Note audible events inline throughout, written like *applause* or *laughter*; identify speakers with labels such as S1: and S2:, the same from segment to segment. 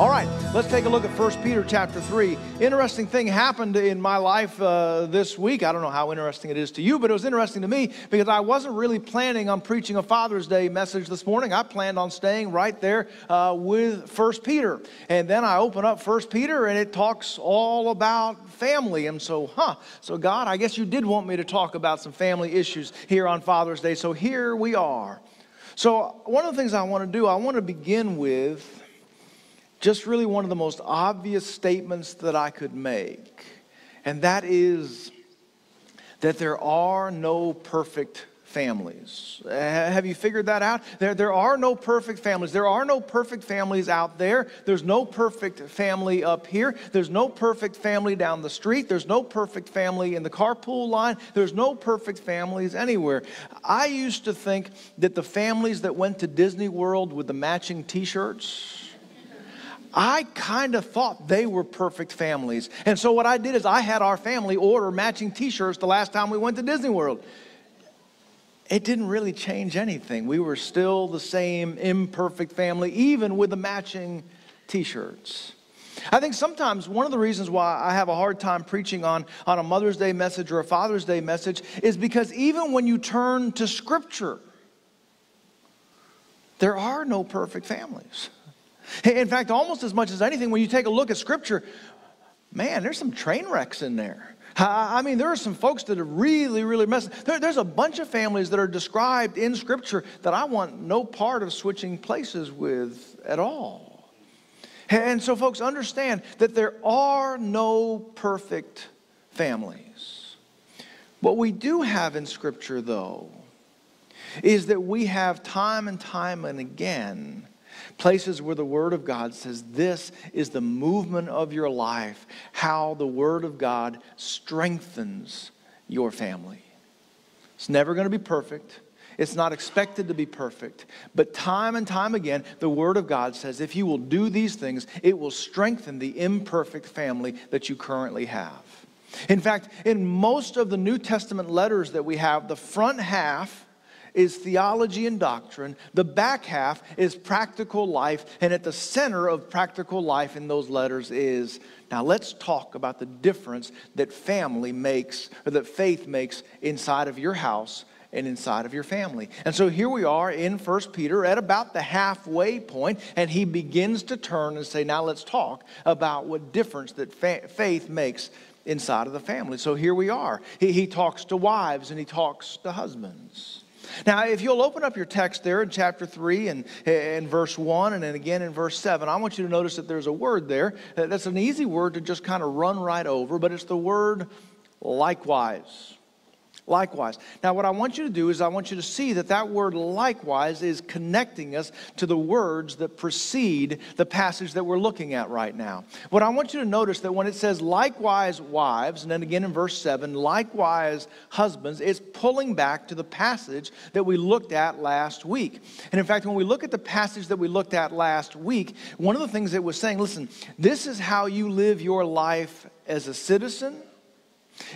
S1: All right, let's take a look at 1 Peter chapter 3. Interesting thing happened in my life uh, this week. I don't know how interesting it is to you, but it was interesting to me because I wasn't really planning on preaching a Father's Day message this morning. I planned on staying right there uh, with 1 Peter. And then I open up 1 Peter and it talks all about family. And so, huh, so God, I guess you did want me to talk about some family issues here on Father's Day. So here we are. So, one of the things I want to do, I want to begin with just really one of the most obvious statements that I could make, and that is that there are no perfect families. Have you figured that out? There, there are no perfect families. There are no perfect families out there. There's no perfect family up here. There's no perfect family down the street. There's no perfect family in the carpool line. There's no perfect families anywhere. I used to think that the families that went to Disney World with the matching t shirts, I kind of thought they were perfect families. And so what I did is I had our family order matching t shirts the last time we went to Disney World. It didn't really change anything. We were still the same imperfect family, even with the matching t shirts. I think sometimes one of the reasons why I have a hard time preaching on, on a Mother's Day message or a Father's Day message is because even when you turn to Scripture, there are no perfect families. *laughs* In fact, almost as much as anything, when you take a look at Scripture, man, there's some train wrecks in there. I mean, there are some folks that are really, really messed. There, there's a bunch of families that are described in Scripture that I want no part of switching places with at all. And so, folks, understand that there are no perfect families. What we do have in Scripture, though, is that we have time and time and again places where the Word of God says this is the movement of your life, how the Word of God strengthens your family. It's never going to be perfect. It's not expected to be perfect. But time and time again, the Word of God says if you will do these things, it will strengthen the imperfect family that you currently have. In fact, in most of the New Testament letters that we have, the front half is theology and doctrine. The back half is practical life. And at the center of practical life in those letters is now let's talk about the difference that family makes, or that faith makes inside of your house and inside of your family. And so here we are in 1 Peter at about the halfway point, and he begins to turn and say, Now let's talk about what difference that fa- faith makes inside of the family. So here we are. He, he talks to wives and he talks to husbands. Now, if you'll open up your text there in chapter 3 and in verse 1 and then again in verse 7, I want you to notice that there's a word there. That's an easy word to just kind of run right over, but it's the word likewise likewise. Now, what I want you to do is I want you to see that that word likewise is connecting us to the words that precede the passage that we're looking at right now. What I want you to notice that when it says likewise wives, and then again in verse 7, likewise husbands, it's pulling back to the passage that we looked at last week. And in fact, when we look at the passage that we looked at last week, one of the things it was saying, listen, this is how you live your life as a citizen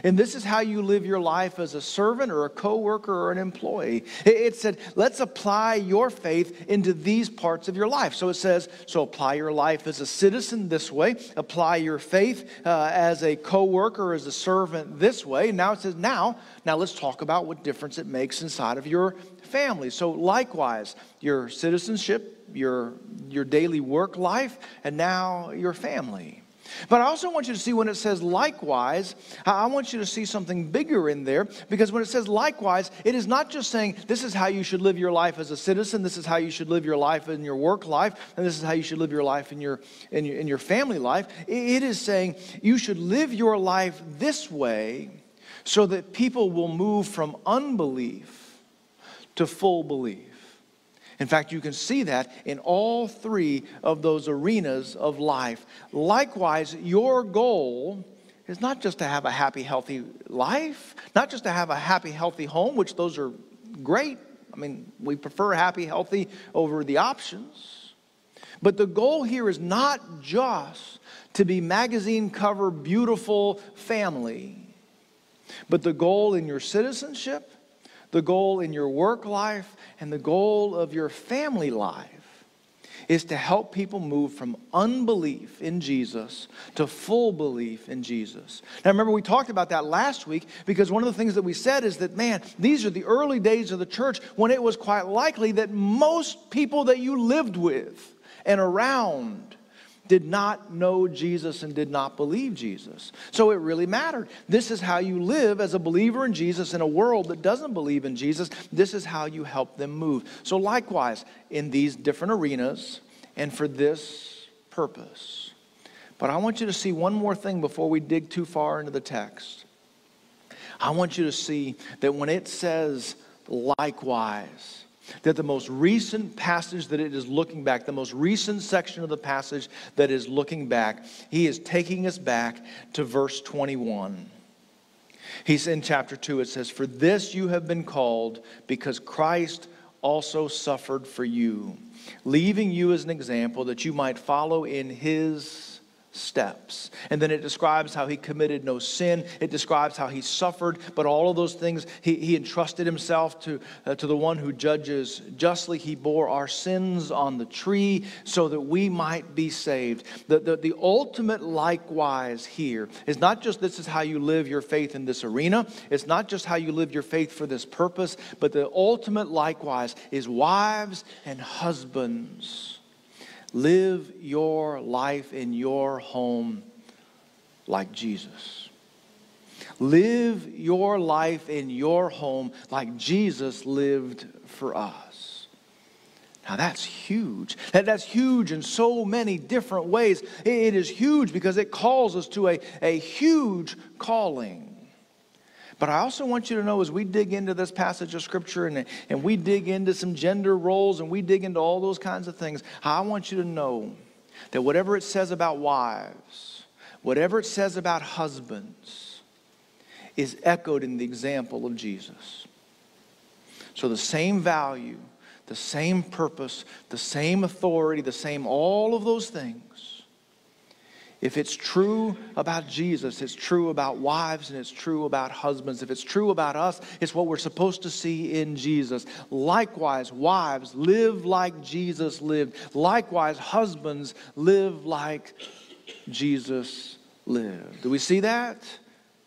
S1: and this is how you live your life as a servant or a coworker or an employee. It said, let's apply your faith into these parts of your life. So it says, so apply your life as a citizen this way, apply your faith uh, as a coworker, as a servant this way. Now it says, now, now let's talk about what difference it makes inside of your family. So likewise, your citizenship, your your daily work life, and now your family. But I also want you to see when it says likewise, I want you to see something bigger in there because when it says likewise, it is not just saying this is how you should live your life as a citizen, this is how you should live your life in your work life, and this is how you should live your life in your, in your, in your family life. It is saying you should live your life this way so that people will move from unbelief to full belief. In fact, you can see that in all three of those arenas of life. Likewise, your goal is not just to have a happy, healthy life, not just to have a happy, healthy home, which those are great. I mean, we prefer happy, healthy over the options. But the goal here is not just to be magazine cover, beautiful family, but the goal in your citizenship the goal in your work life, and the goal of your family life is to help people move from unbelief in Jesus to full belief in Jesus. Now, remember, we talked about that last week because one of the things that we said is that, man, these are the early days of the church when it was quite likely that most people that you lived with and around did not know Jesus and did not believe Jesus. So it really mattered. This is how you live as a believer in Jesus in a world that doesn't believe in Jesus. This is how you help them move. So, likewise, in these different arenas and for this purpose. But I want you to see one more thing before we dig too far into the text. I want you to see that when it says likewise, that the most recent passage that it is looking back, the most recent section of the passage that is looking back, he is taking us back to verse 21. He's in chapter 2. It says, For this you have been called, because Christ also suffered for you, leaving you as an example that you might follow in his steps. And then it describes how he committed no sin. It describes how he suffered, but all of those things, he, he entrusted himself to, uh, to the one who judges justly. He bore our sins on the tree so that we might be saved. The, the, the ultimate likewise here is not just this is how you live your faith in this arena, it's not just how you live your faith for this purpose, but the ultimate likewise is wives and husbands Live your life in your home like Jesus. Live your life in your home like Jesus lived for us. Now that's huge. That, That's huge in so many different ways. It is huge because it calls us to a, a huge calling. But I also want you to know as we dig into this passage of Scripture and, and we dig into some gender roles and we dig into all those kinds of things, I want you to know that whatever it says about wives, whatever it says about husbands, is echoed in the example of Jesus. So the same value, the same purpose, the same authority, the same all of those things if it's true about Jesus, it's true about wives and it's true about husbands. If it's true about us, it's what we're supposed to see in Jesus. Likewise, wives, live like Jesus lived. Likewise, husbands, live like Jesus lived. Do we see that?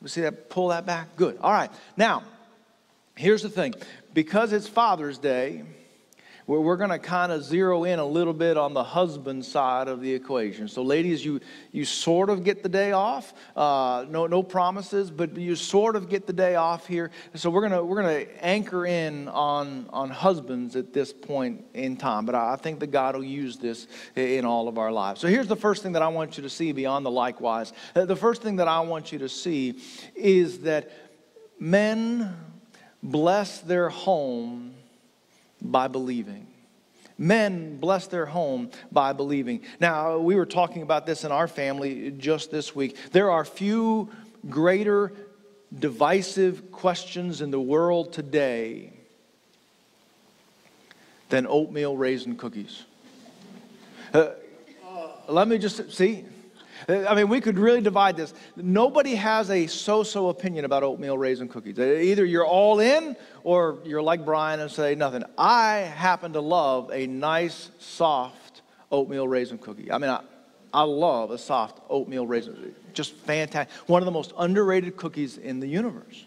S1: We see that? Pull that back? Good. All right. Now, here's the thing because it's Father's Day, we're going to kind of zero in a little bit on the husband side of the equation. So, ladies, you, you sort of get the day off. Uh, no, no promises, but you sort of get the day off here. So, we're going we're gonna anchor in on, on husbands at this point in time. But I, I think that God will use this in all of our lives. So, here's the first thing that I want you to see beyond the likewise. Uh, the first thing that I want you to see is that men bless their home by believing. Men bless their home by believing. Now, we were talking about this in our family just this week. There are few greater divisive questions in the world today than oatmeal raisin cookies. Uh, let me just see. I mean, we could really divide this. Nobody has a so so opinion about oatmeal raisin cookies. Either you're all in or you're like Brian and say nothing. I happen to love a nice, soft oatmeal raisin cookie. I mean, I, I love a soft oatmeal raisin. Just fantastic. One of the most underrated cookies in the universe.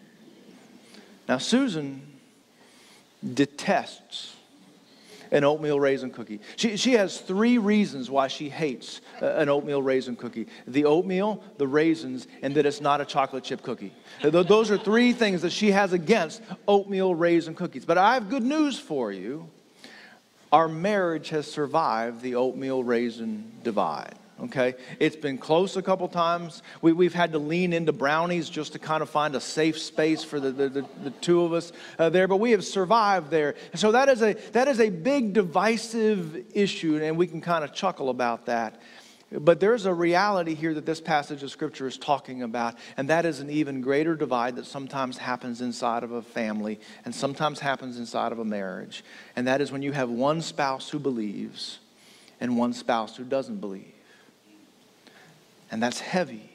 S1: Now, Susan detests an oatmeal raisin cookie. She, she has three reasons why she hates uh, an oatmeal raisin cookie the oatmeal, the raisins, and that it's not a chocolate chip cookie. Those are three things that she has against oatmeal raisin cookies. But I have good news for you. Our marriage has survived the oatmeal raisin divide okay? It's been close a couple times. We, have had to lean into brownies just to kind of find a safe space for the, the, the, the two of us uh, there, but we have survived there. So that is, a, that is a big divisive issue, and we can kind of chuckle about that. But there's a reality here that this passage of Scripture is talking about, and that is an even greater divide that sometimes happens inside of a family and sometimes happens inside of a marriage. And that is when you have one spouse who believes and one spouse who doesn't believe and that's heavy.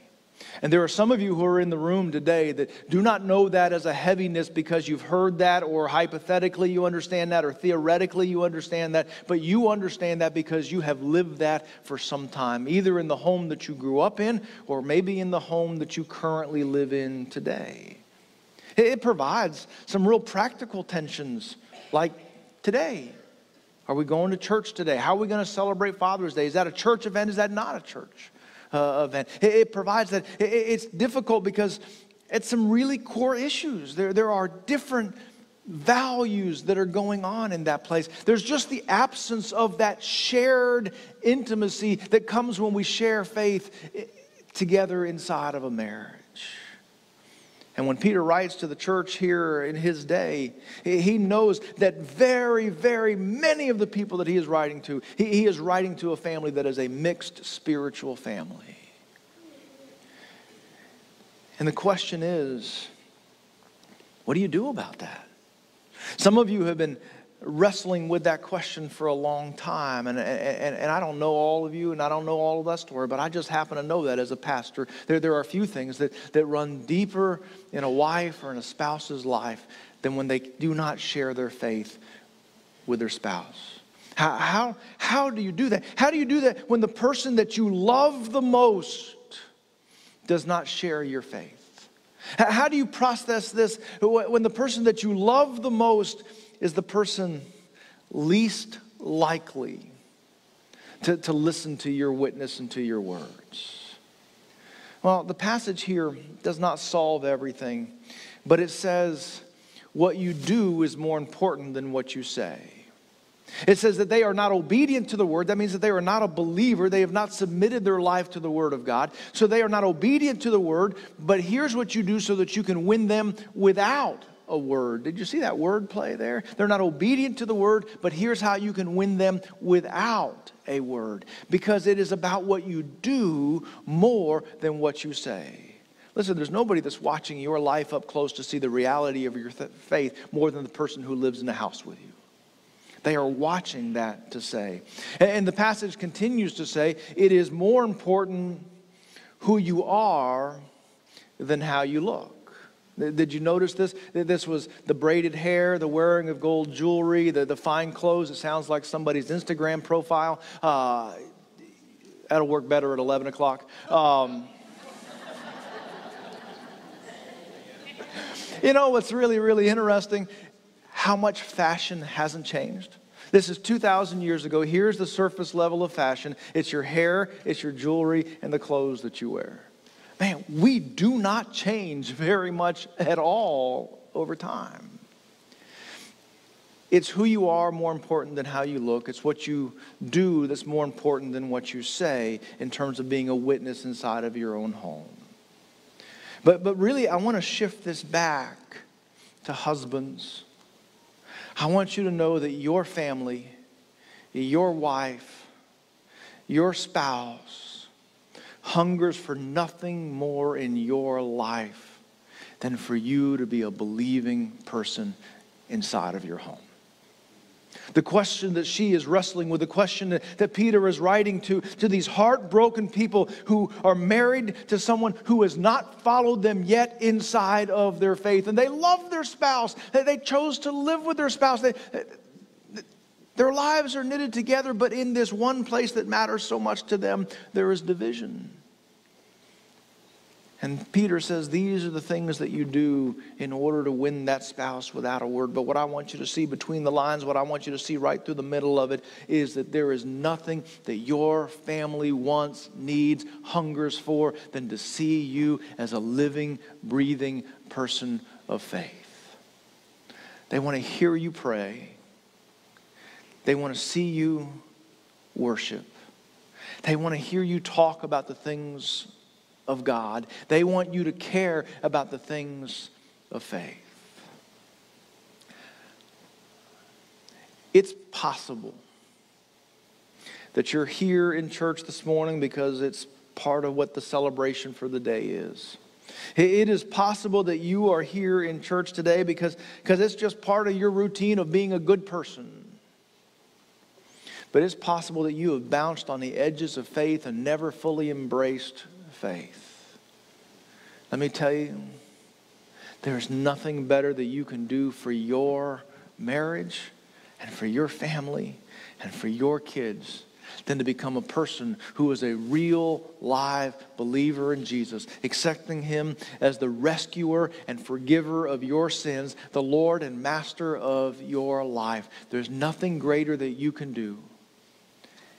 S1: And there are some of you who are in the room today that do not know that as a heaviness because you've heard that, or hypothetically you understand that, or theoretically you understand that, but you understand that because you have lived that for some time, either in the home that you grew up in, or maybe in the home that you currently live in today. It provides some real practical tensions, like today. Are we going to church today? How are we going to celebrate Father's Day? Is that a church event? Is that not a church? Uh, event. It, it provides that. It, it's difficult because it's some really core issues. There, there are different values that are going on in that place. There's just the absence of that shared intimacy that comes when we share faith eh, together inside of a marriage. And when Peter writes to the church here in his day, he knows that very, very many of the people that he is writing to, he, is writing to a family that is a mixed spiritual family. And the question is, what do you do about that? Some of you have been wrestling with that question for a long time. And, and, and I don't know all of you, and I don't know all of that story, but I just happen to know that as a pastor. There, there are a few things that, that run deeper in a wife or in a spouse's life than when they do not share their faith with their spouse. How, how, how do you do that? How do you do that when the person that you love the most does not share your faith? How do you process this when the person that you love the most is the person least likely to, to listen to your witness and to your words? Well, the passage here does not solve everything, but it says what you do is more important than what you say. It says that they are not obedient to the word. That means that they are not a believer. They have not submitted their life to the word of God. So they are not obedient to the word. But here's what you do so that you can win them without a word. Did you see that word play there? They're not obedient to the word, but here's how you can win them without a word because it is about what you do more than what you say. Listen, there's nobody that's watching your life up close to see the reality of your th- faith more than the person who lives in the house with you. They are watching that to say. And, and the passage continues to say, it is more important who you are than how you look. Did you notice this? This was the braided hair, the wearing of gold jewelry, the, the fine clothes. It sounds like somebody's Instagram profile. Uh, that'll work better at 11 o'clock. Um, you know what's really, really interesting? How much fashion hasn't changed. This is 2,000 years ago. Here's the surface level of fashion it's your hair, it's your jewelry, and the clothes that you wear man, we do not change very much at all over time. It's who you are more important than how you look. It's what you do that's more important than what you say in terms of being a witness inside of your own home. But, but really, I want to shift this back to husbands. I want you to know that your family, your wife, your spouse, hungers for nothing more in your life than for you to be a believing person inside of your home. The question that she is wrestling with, the question that, that Peter is writing to, to these heartbroken people who are married to someone who has not followed them yet inside of their faith. And they love their spouse, they, they chose to live with their spouse. They, their lives are knitted together, but in this one place that matters so much to them, there is division. And Peter says, These are the things that you do in order to win that spouse without a word. But what I want you to see between the lines, what I want you to see right through the middle of it, is that there is nothing that your family wants, needs, hungers for than to see you as a living, breathing person of faith. They want to hear you pray. They want to see you worship. They want to hear you talk about the things of God. They want you to care about the things of faith. It's possible that you're here in church this morning because it's part of what the celebration for the day is. It is possible that you are here in church today because, because it's just part of your routine of being a good person. But it's possible that you have bounced on the edges of faith and never fully embraced faith. Let me tell you, there's nothing better that you can do for your marriage and for your family and for your kids than to become a person who is a real, live believer in Jesus, accepting Him as the rescuer and forgiver of your sins, the Lord and master of your life. There's nothing greater that you can do.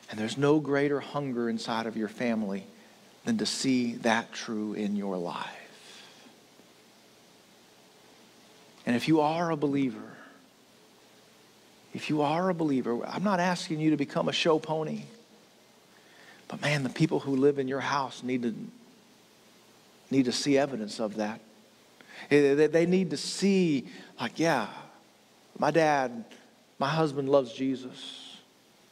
S1: And there's no greater hunger inside of your family than to see that true in your life. And if you are a believer, if you are a believer, I'm not asking you to become a show pony. But man, the people who live in your house need to, need to see evidence of that. They need to see, like, yeah, my dad, my husband loves Jesus,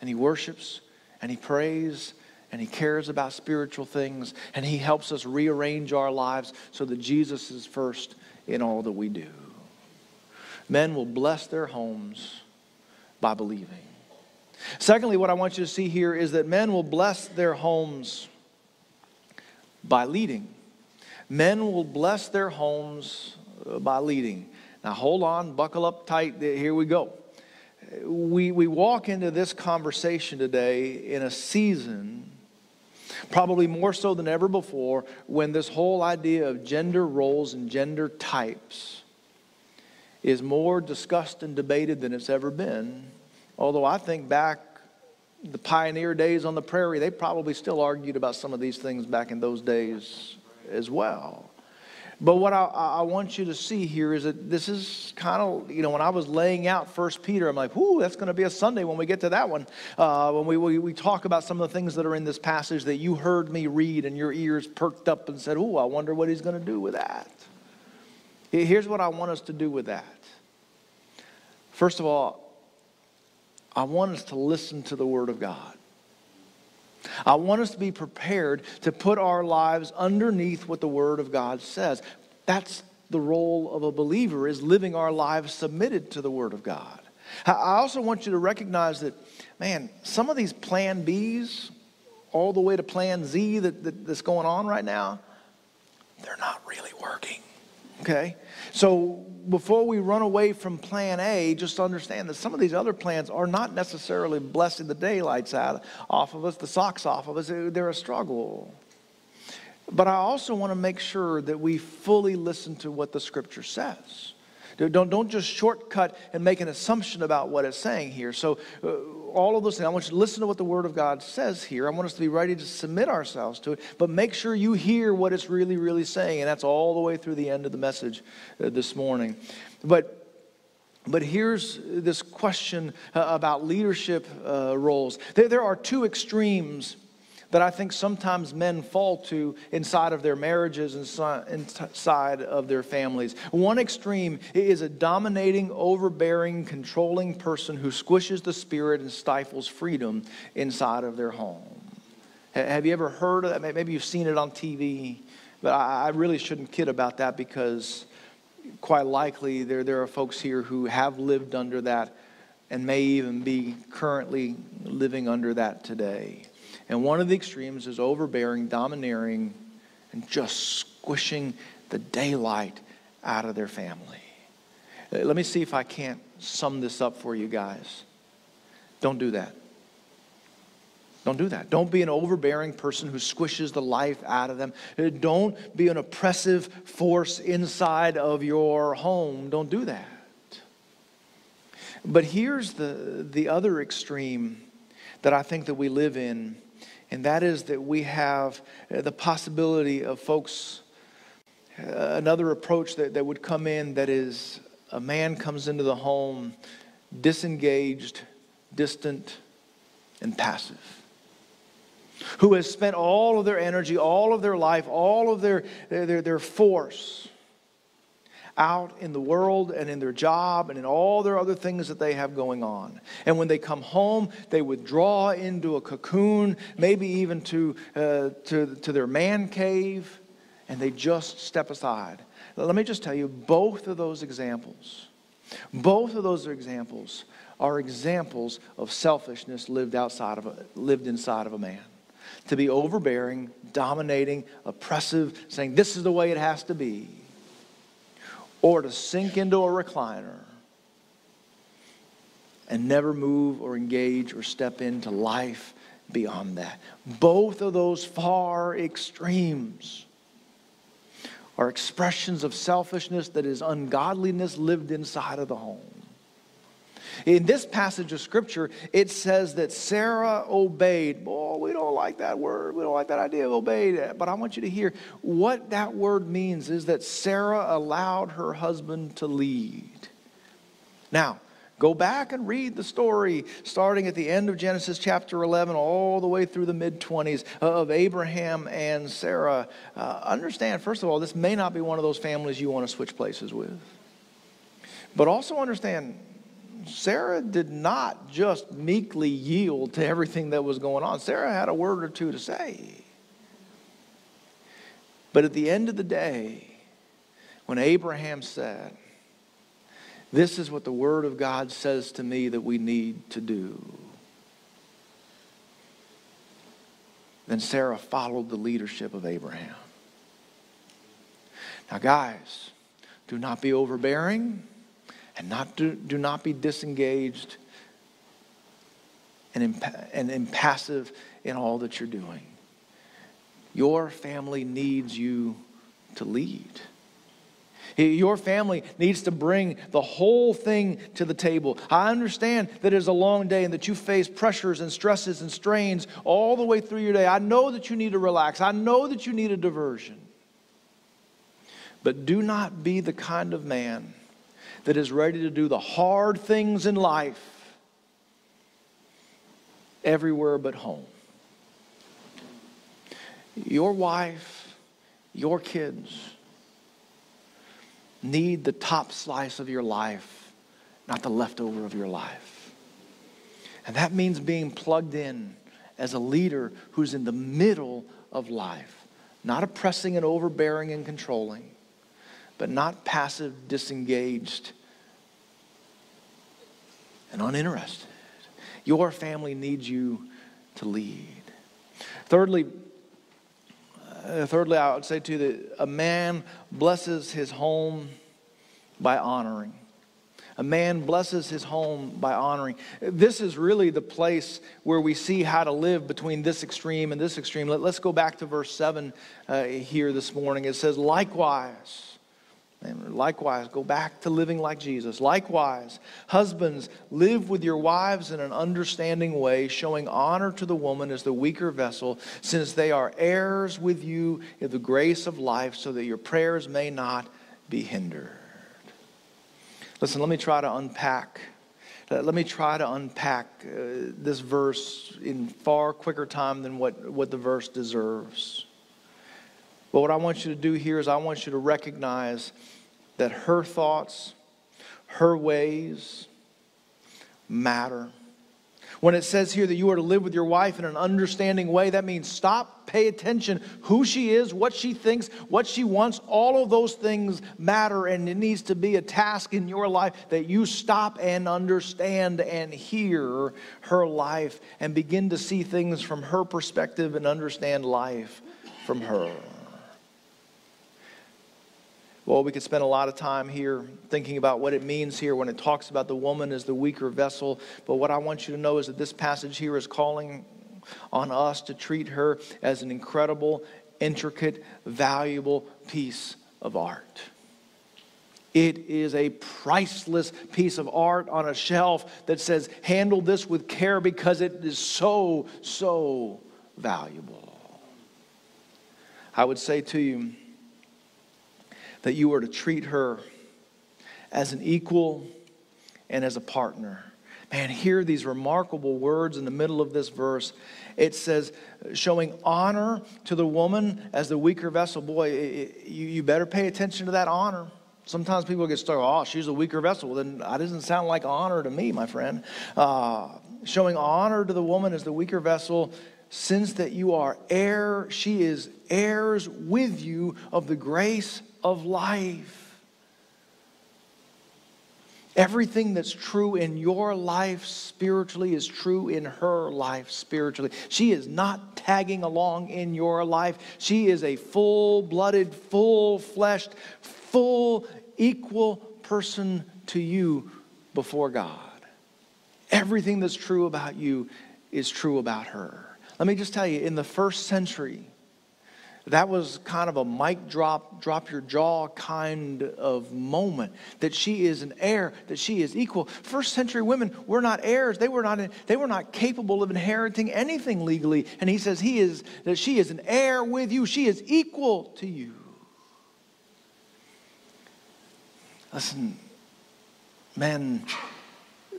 S1: and he worships, and he prays, and he cares about spiritual things, and he helps us rearrange our lives so that Jesus is first in all that we do. Men will bless their homes by believing. Secondly, what I want you to see here is that men will bless their homes by leading. Men will bless their homes by leading. Now, hold on, buckle up tight. Here we go. We, we walk into this conversation today in a season, probably more so than ever before, when this whole idea of gender roles and gender types is more discussed and debated than it's ever been. Although I think back the pioneer days on the prairie, they probably still argued about some of these things back in those days as well. But what I, I, want you to see here is that this is kind of, you know, when I was laying out First Peter, I'm like, whoo, that's going to be a Sunday when we get to that one. Uh, when we, we, we talk about some of the things that are in this passage that you heard me read and your ears perked up and said, ooh, I wonder what he's going to do with that. Here's what I want us to do with that. First of all, I want us to listen to the Word of God. I want us to be prepared to put our lives underneath what the Word of God says. That's the role of a believer is living our lives submitted to the Word of God. I also want you to recognize that, man, some of these plan Bs, all the way to plan Z that, that, that's going on right now, they're not really working. Okay? So before we run away from plan A, just understand that some of these other plans are not necessarily blessing the daylights out off of us, the socks off of us. They're a struggle. But I also want to make sure that we fully listen to what the scripture says. Don't, don't just shortcut and make an assumption about what it's saying here. So, uh, all of those things, I want you to listen to what the Word of God says here. I want us to be ready to submit ourselves to it, but make sure you hear what it's really, really saying. And that's all the way through the end of the message uh, this morning. But but here's this question uh, about leadership uh, roles. There, there are two extremes that I think sometimes men fall to inside of their marriages and inside of their families. One extreme is a dominating, overbearing, controlling person who squishes the spirit and stifles freedom inside of their home. Have you ever heard of that? Maybe you've seen it on TV, but I really shouldn't kid about that because quite likely there, there are folks here who have lived under that and may even be currently living under that today. And one of the extremes is overbearing, domineering, and just squishing the daylight out of their family. Uh, let me see if I can't sum this up for you guys. Don't do that. Don't do that. Don't be an overbearing person who squishes the life out of them. Uh, don't be an oppressive force inside of your home. Don't do that. But here's the, the other extreme that I think that we live in and that is that we have uh, the possibility of folks, uh, another approach that, that would come in that is a man comes into the home disengaged, distant, and passive. Who has spent all of their energy, all of their life, all of their, their, their force out in the world and in their job and in all their other things that they have going on. And when they come home, they withdraw into a cocoon, maybe even to, uh, to, to their man cave, and they just step aside. Let me just tell you both of those examples, both of those examples are examples of selfishness lived outside of a, lived inside of a man. to be overbearing, dominating, oppressive, saying this is the way it has to be, or to sink into a recliner and never move or engage or step into life beyond that. Both of those far extremes are expressions of selfishness that is ungodliness lived inside of the home. In this passage of scripture, it says that Sarah obeyed. Oh, we don't like that word. We don't like that idea of obeyed. But I want you to hear what that word means is that Sarah allowed her husband to lead. Now, Go back and read the story starting at the end of Genesis chapter 11, all the way through the mid 20s of Abraham and Sarah. Uh, understand, first of all, this may not be one of those families you want to switch places with. But also understand, Sarah did not just meekly yield to everything that was going on. Sarah had a word or two to say. But at the end of the day, when Abraham said, this is what the Word of God says to me that we need to do. Then Sarah followed the leadership of Abraham. Now, guys, do not be overbearing and not do, do not be disengaged and, imp- and impassive in all that you're doing. Your family needs you to lead. Your family needs to bring the whole thing to the table. I understand that it is a long day and that you face pressures and stresses and strains all the way through your day. I know that you need to relax. I know that you need a diversion. But do not be the kind of man that is ready to do the hard things in life everywhere but home. Your wife, your kids, need the top slice of your life, not the leftover of your life. And that means being plugged in as a leader who's in the middle of life, not oppressing and overbearing and controlling, but not passive, disengaged, and uninterested. Your family needs you to lead. Thirdly, uh, thirdly, I would say to you that a man blesses his home by honoring. A man blesses his home by honoring. This is really the place where we see how to live between this extreme and this extreme. Let, us go back to verse 7 uh, here this morning. It says, Likewise, and likewise, go back to living like Jesus. Likewise, husbands, live with your wives in an understanding way, showing honor to the woman as the weaker vessel, since they are heirs with you in the grace of life, so that your prayers may not be hindered. Listen, let me try to unpack. Uh, let me try to unpack uh, this verse in far quicker time than what, what the verse deserves. But what I want you to do here is I want you to recognize that her thoughts, her ways matter. When it says here that you are to live with your wife in an understanding way, that means stop, pay attention who she is, what she thinks, what she wants. All of those things matter, and it needs to be a task in your life that you stop and understand and hear her life and begin to see things from her perspective and understand life from her. Well, we could spend a lot of time here thinking about what it means here when it talks about the woman as the weaker vessel. But what I want you to know is that this passage here is calling on us to treat her as an incredible, intricate, valuable piece of art. It is a priceless piece of art on a shelf that says, handle this with care because it is so, so valuable. I would say to you, that you are to treat her as an equal and as a partner. Man, hear these remarkable words in the middle of this verse. It says, showing honor to the woman as the weaker vessel. Boy, it, you, you better pay attention to that honor. Sometimes people get stuck, oh, she's a weaker vessel. Then that doesn't sound like honor to me, my friend. Uh, showing honor to the woman as the weaker vessel, since that you are heir, she is heirs with you of the grace of life. Everything that's true in your life spiritually is true in her life spiritually. She is not tagging along in your life. She is a full blooded, full fleshed, full, equal person to you before God. Everything that's true about you is true about her. Let me just tell you, in the first century, that was kind of a mic drop, drop your jaw kind of moment that she is an heir, that she is equal. First century women were not heirs. They were not, they were not capable of inheriting anything legally. And he says he is, that she is an heir with you. She is equal to you. Listen, men,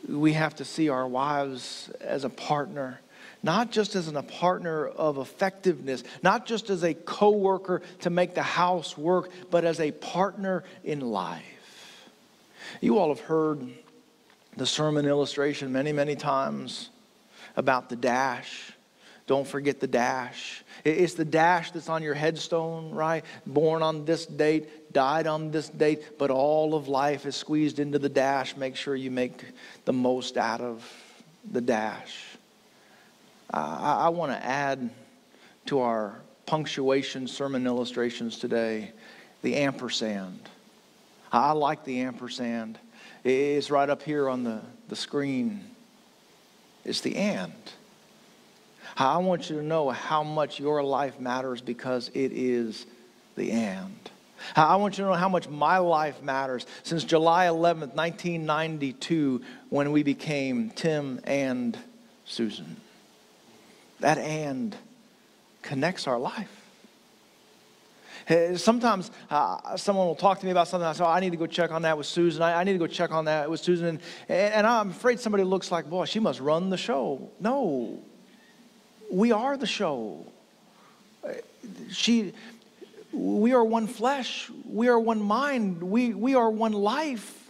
S1: we have to see our wives as a partner not just as a partner of effectiveness, not just as a co-worker to make the house work, but as a partner in life. You all have heard the sermon illustration many, many times about the dash. Don't forget the dash. It's the dash that's on your headstone, right? Born on this date, died on this date, but all of life is squeezed into the dash. Make sure you make the most out of the dash. Uh, I, I want to add to our punctuation sermon illustrations today the ampersand. I like the ampersand. It's right up here on the, the screen. It's the and. I want you to know how much your life matters because it is the and. I want you to know how much my life matters since July 11th, 1992, when we became Tim and Susan. That and connects our life. Sometimes uh, someone will talk to me about something. I say, oh, I need to go check on that with Susan. I, I need to go check on that with Susan. And, and, I'm afraid somebody looks like, boy, she must run the show. No, we are the show. She, we are one flesh. We are one mind. We, we are one life.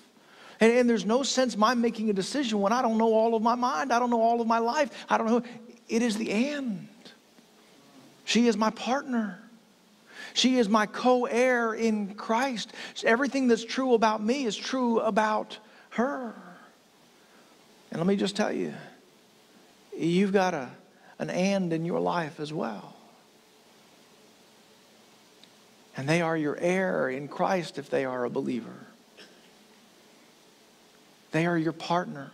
S1: And, and there's no sense my making a decision when I don't know all of my mind. I don't know all of my life. I don't know. It is the and. She is my partner. She is my co heir in Christ. Everything that's true about me is true about her. And let me just tell you, you've got a, an and in your life as well. And they are your heir in Christ if they are a believer. They are your partner.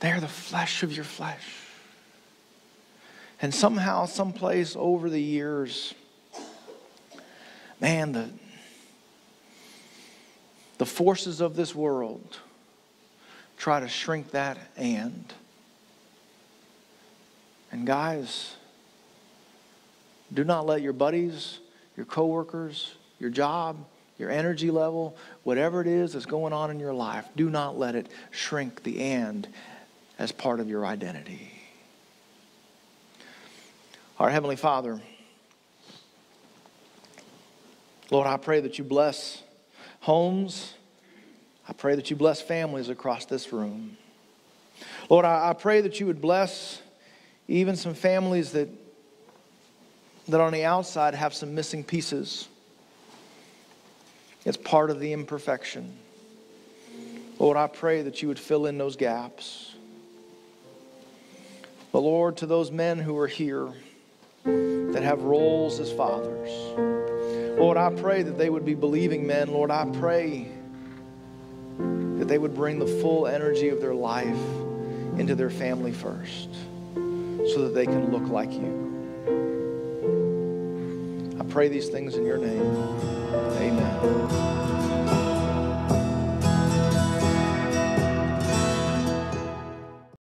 S1: They are the flesh of your flesh. And somehow, someplace over the years, man, the, the forces of this world try to shrink that and. And guys, do not let your buddies, your coworkers, your job, your energy level, whatever it is that's going on in your life, do not let it shrink the and as part of your identity. Our Heavenly Father, Lord, I pray that you bless homes. I pray that you bless families across this room. Lord, I, I pray that you would bless even some families that, that on the outside have some missing pieces. It's part of the imperfection. Lord, I pray that you would fill in those gaps. But Lord, to those men who are here, that have roles as fathers. Lord, I pray that they would be believing men. Lord, I pray that they would bring the full energy of their life into their family first so that they can look like you. I pray these things in your name. Amen.